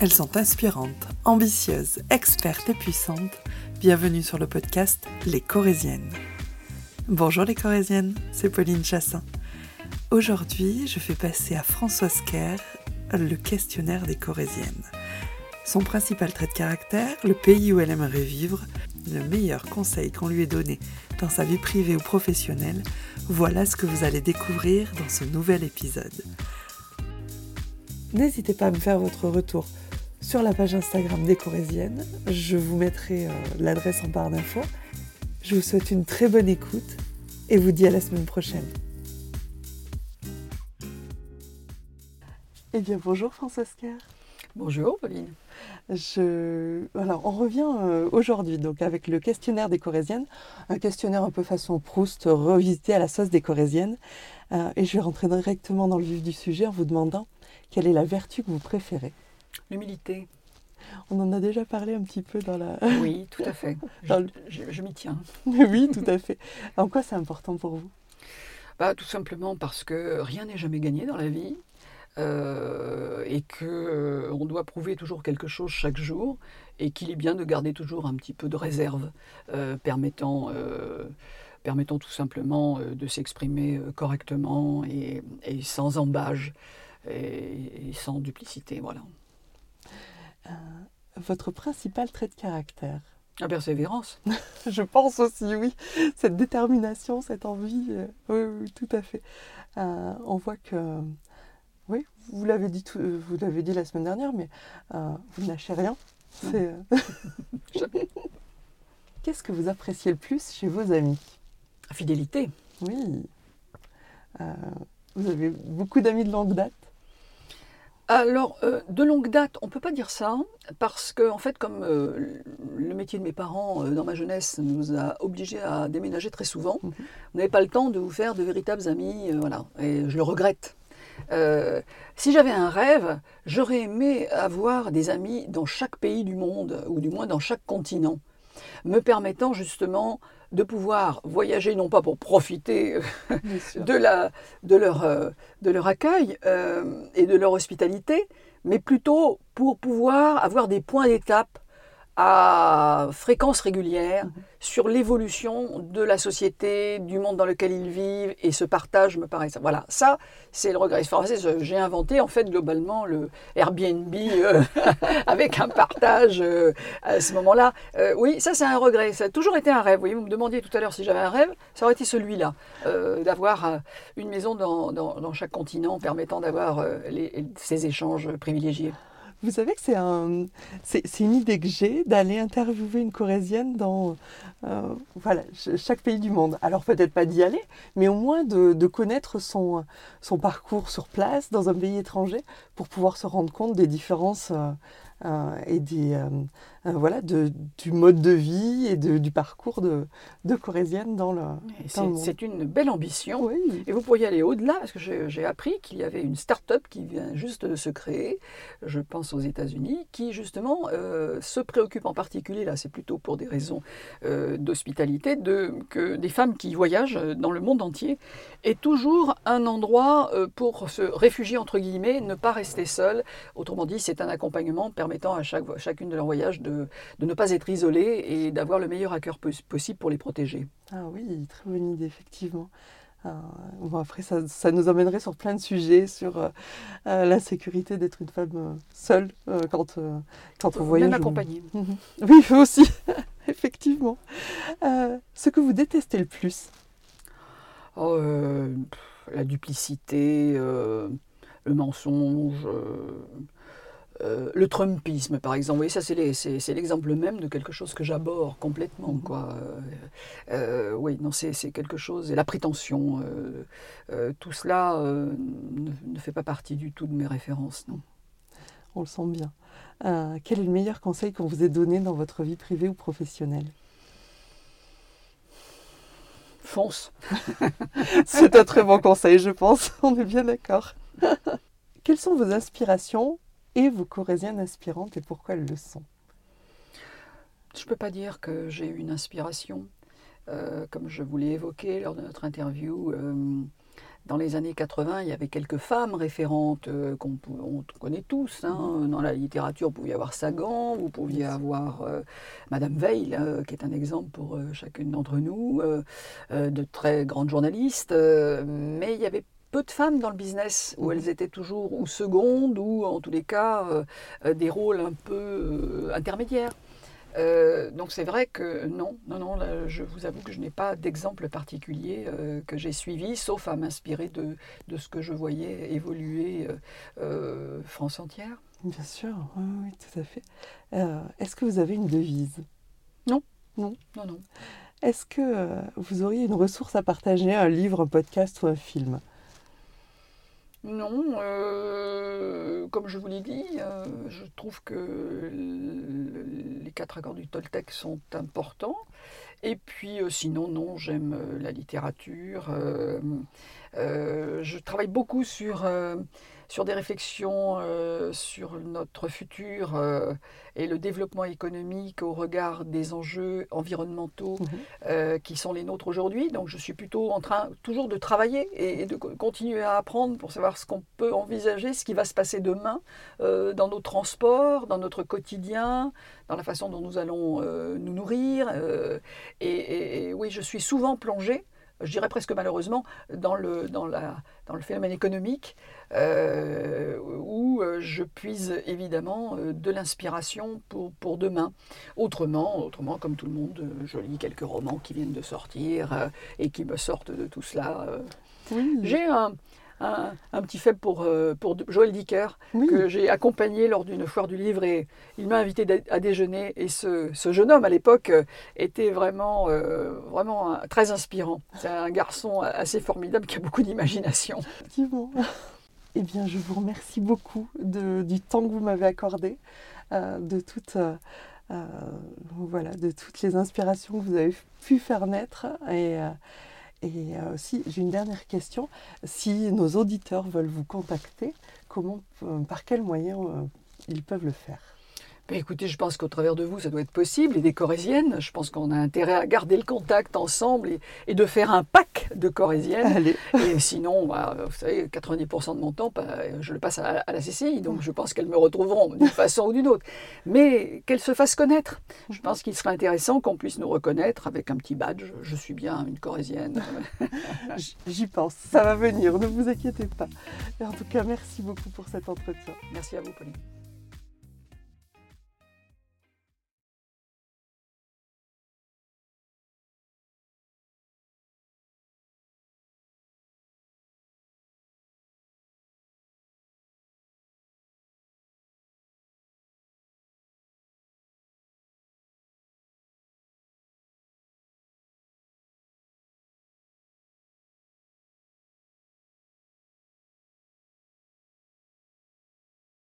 Elles sont inspirantes, ambitieuses, expertes et puissantes. Bienvenue sur le podcast Les Corésiennes. Bonjour les Corésiennes, c'est Pauline Chassin. Aujourd'hui, je fais passer à Françoise Kerr le questionnaire des Corésiennes. Son principal trait de caractère, le pays où elle aimerait vivre, le meilleur conseil qu'on lui ait donné dans sa vie privée ou professionnelle, voilà ce que vous allez découvrir dans ce nouvel épisode. N'hésitez pas à me faire votre retour sur la page Instagram des Corésiennes. Je vous mettrai euh, l'adresse en barre d'infos. Je vous souhaite une très bonne écoute et vous dis à la semaine prochaine. Eh bien, bonjour Françoise Kerr. Bonjour Pauline. Je... Alors, on revient euh, aujourd'hui donc avec le questionnaire des Corésiennes, un questionnaire un peu façon Proust, revisité à la sauce des Corésiennes. Euh, et je vais rentrer directement dans le vif du sujet en vous demandant quelle est la vertu que vous préférez? L'humilité. On en a déjà parlé un petit peu dans la... Oui, tout à fait. Le- Je, je m'y tiens. oui, tout à fait. En quoi c'est important pour vous? Bah, tout simplement parce que rien n'est jamais gagné dans la vie euh, et que euh, on doit prouver toujours quelque chose chaque jour et qu'il est bien de garder toujours un petit peu de réserve euh, permettant, permettant tout simplement de s'exprimer correctement et, et sans embâge et, et sans duplicité. Voilà. Votre principal trait de caractère? La persévérance. Je pense aussi, oui. Cette détermination, cette envie, euh, oui, oui, tout à fait. Euh, on voit que, oui, vous l'avez dit, tout- euh, vous l'avez dit la semaine dernière, mais euh, vous ne lâchez rien. C'est, euh. Qu'est-ce que vous appréciez le plus chez vos amis? La fidélité. Oui. Euh, vous avez beaucoup d'amis de longue date Alors, euh, de longue date, on ne peut pas dire ça, parce que, en fait, comme euh, le métier de mes parents euh, dans ma jeunesse nous a obligés à déménager très souvent, Mhm. on n'avait pas le temps de vous faire de véritables amis, voilà, et je le regrette. Si j'avais un rêve, j'aurais aimé avoir des amis dans chaque pays du monde, ou du moins dans chaque continent, me permettant justement de pouvoir voyager, non pas pour profiter Bien sûr. de, la, de, leur, euh, de leur accueil euh, et de leur hospitalité, mais plutôt pour pouvoir avoir des points d'étape à fréquence régulière Mhm. sur l'évolution de la société, du monde dans lequel ils vivent, et ce partage me paraît ça. Voilà, ça, c'est le regret. Enfin, J'ai inventé en fait globalement le Airbnb euh, avec un partage euh, à ce moment-là. Euh, oui, ça c'est un regret. Ça a toujours été un rêve. Vous, voyez, vous me demandiez tout à l'heure si j'avais un rêve, ça aurait été celui-là, d'avoir une maison dans, dans- dans chaque continent permettant d'avoir ces échanges privilégiés. Vous savez que c'est un, une idée que j'ai d'aller interviewer une Corésienne dans euh, voilà, ch- chaque pays du monde. Alors peut-être pas d'y aller, mais au moins de, de connaître son, son parcours sur place dans un pays étranger pour pouvoir se rendre compte des différences euh, et des, euh, euh, voilà, de, du mode de vie et de- du parcours de, de Corésiennes dans le, dans C'est une belle ambition. Oui, Et vous pourriez aller au-delà, parce que j'ai appris qu'il y avait une start-up qui vient juste de se créer, je pense aux États-Unis, qui justement euh, se préoccupe en particulier, là c'est plutôt pour des raisons euh, d'hospitalité, de, que des femmes qui voyagent dans le monde entier aient toujours un endroit euh, pour se réfugier, entre guillemets, ne pas rester seules. Autrement dit, c'est un accompagnement permettant à chaque, chacune de leurs voyages de, de ne pas être isolées et d'avoir le meilleur accueil pos- possible pour les protéger. Ah oui, très bonne idée, effectivement. Euh, bon, après, ça, ça nous emmènerait sur plein de sujets, sur euh, euh, la sécurité d'être une femme seule euh, quand, quand on voyage. Même accompagnée. Mhm. Oui, vous aussi, effectivement. Ce que vous détestez le plus? Oh, la duplicité, le mensonge, euh, le trumpisme, par exemple. Voyez, ça, c'est l'exemple même de quelque chose que j'aborde complètement. Quoi. Euh, euh, oui, non, c'est quelque chose. Et la prétention, tout cela ne, ne fait pas partie du tout de mes références. Non. On le sent bien. Quel est le meilleur conseil qu'on vous ait donné dans votre vie privée ou professionnelle? Fonce. C'est un très bon conseil, je pense. On est bien d'accord. Quelles sont vos inspirations et vos corésiennes inspirantes et pourquoi elles le sont? Je ne peux pas dire que j'ai eu une inspiration. Euh, comme je vous l'ai évoqué lors de notre interview, euh, dans les années 80, il y avait quelques femmes référentes euh, qu'on on connaît tous. Hein. Mhm. Dans la littérature, vous pouviez avoir Sagan, vous pouviez avoir Madame Veil, qui est un exemple pour chacune d'entre nous, de très grandes journalistes. mais il y avait peu de femmes dans le business, où Mhm. elles étaient toujours ou secondes, ou en tous les cas euh, euh, des rôles un peu euh, intermédiaires. Euh, donc c'est vrai que non, non, non, là, je vous avoue que je n'ai pas d'exemple particulier euh, que j'ai suivi, sauf à m'inspirer de, de ce que je voyais évoluer euh, France entière. Bien sûr, oui, oui, tout à fait. Est-ce que vous avez une devise? Non, non. Est-ce que vous auriez une ressource à partager, un livre, un podcast ou un film? Non, euh, comme je vous l'ai dit, euh, je trouve que le- les quatre accords du Toltec sont importants. Et puis euh, sinon, non, j'aime la littérature. je travaille beaucoup sur, sur des réflexions euh, sur notre futur euh, et le développement économique au regard des enjeux environnementaux Mhm. euh, qui sont les nôtres aujourd'hui. Donc je suis plutôt en train toujours de travailler et, et de co- continuer à apprendre pour savoir ce qu'on peut envisager, ce qui va se passer demain dans nos transports, dans notre quotidien, dans la façon dont nous allons nous nourrir. et, et- et oui, je suis souvent plongée, je dirais presque malheureusement, dans le, dans la, dans le phénomène économique, euh, où euh, je puise évidemment euh, de l'inspiration pour, pour demain. Autrement, autrement, comme tout le monde, je lis quelques romans qui viennent de sortir euh, et qui me sortent de tout cela. Oui, J'ai un, un, un petit faible pour, euh, pour Joël Dicker, oui. que j'ai accompagné lors d'une foire du livre et il m'a invité à déjeuner et ce, ce jeune homme à l'époque euh, était vraiment, euh, vraiment un- très inspirant. C'est un garçon assez formidable qui a beaucoup d'imagination. Effectivement. Eh bien, je vous remercie beaucoup de- du temps que vous m'avez accordé, euh, de, toutes, euh, voilà, de toutes les inspirations que vous avez pu faire naître. Et, euh, et euh, aussi, j'ai une dernière question. Si nos auditeurs veulent vous contacter, comment, euh, par quels moyens euh, ils peuvent le faire? Écoutez, je pense qu'au travers de vous, ça doit être possible. Et des corésiennes, je pense qu'on a intérêt à garder le contact ensemble et, et de faire un pack de corésiennes. Allez, Et sinon, bah, vous savez, 90% de mon temps, bah, je le passe à, à la CCI, donc je pense qu'elles me retrouveront d'une façon ou d'une autre. Mais qu'elles se fassent connaître. Je pense qu'il serait intéressant qu'on puisse nous reconnaître avec un petit badge. Je suis bien une corésienne. j'y pense, ça va venir, ne vous inquiétez pas. Et en tout cas, merci beaucoup pour cet entretien. Merci à vous, Pauline.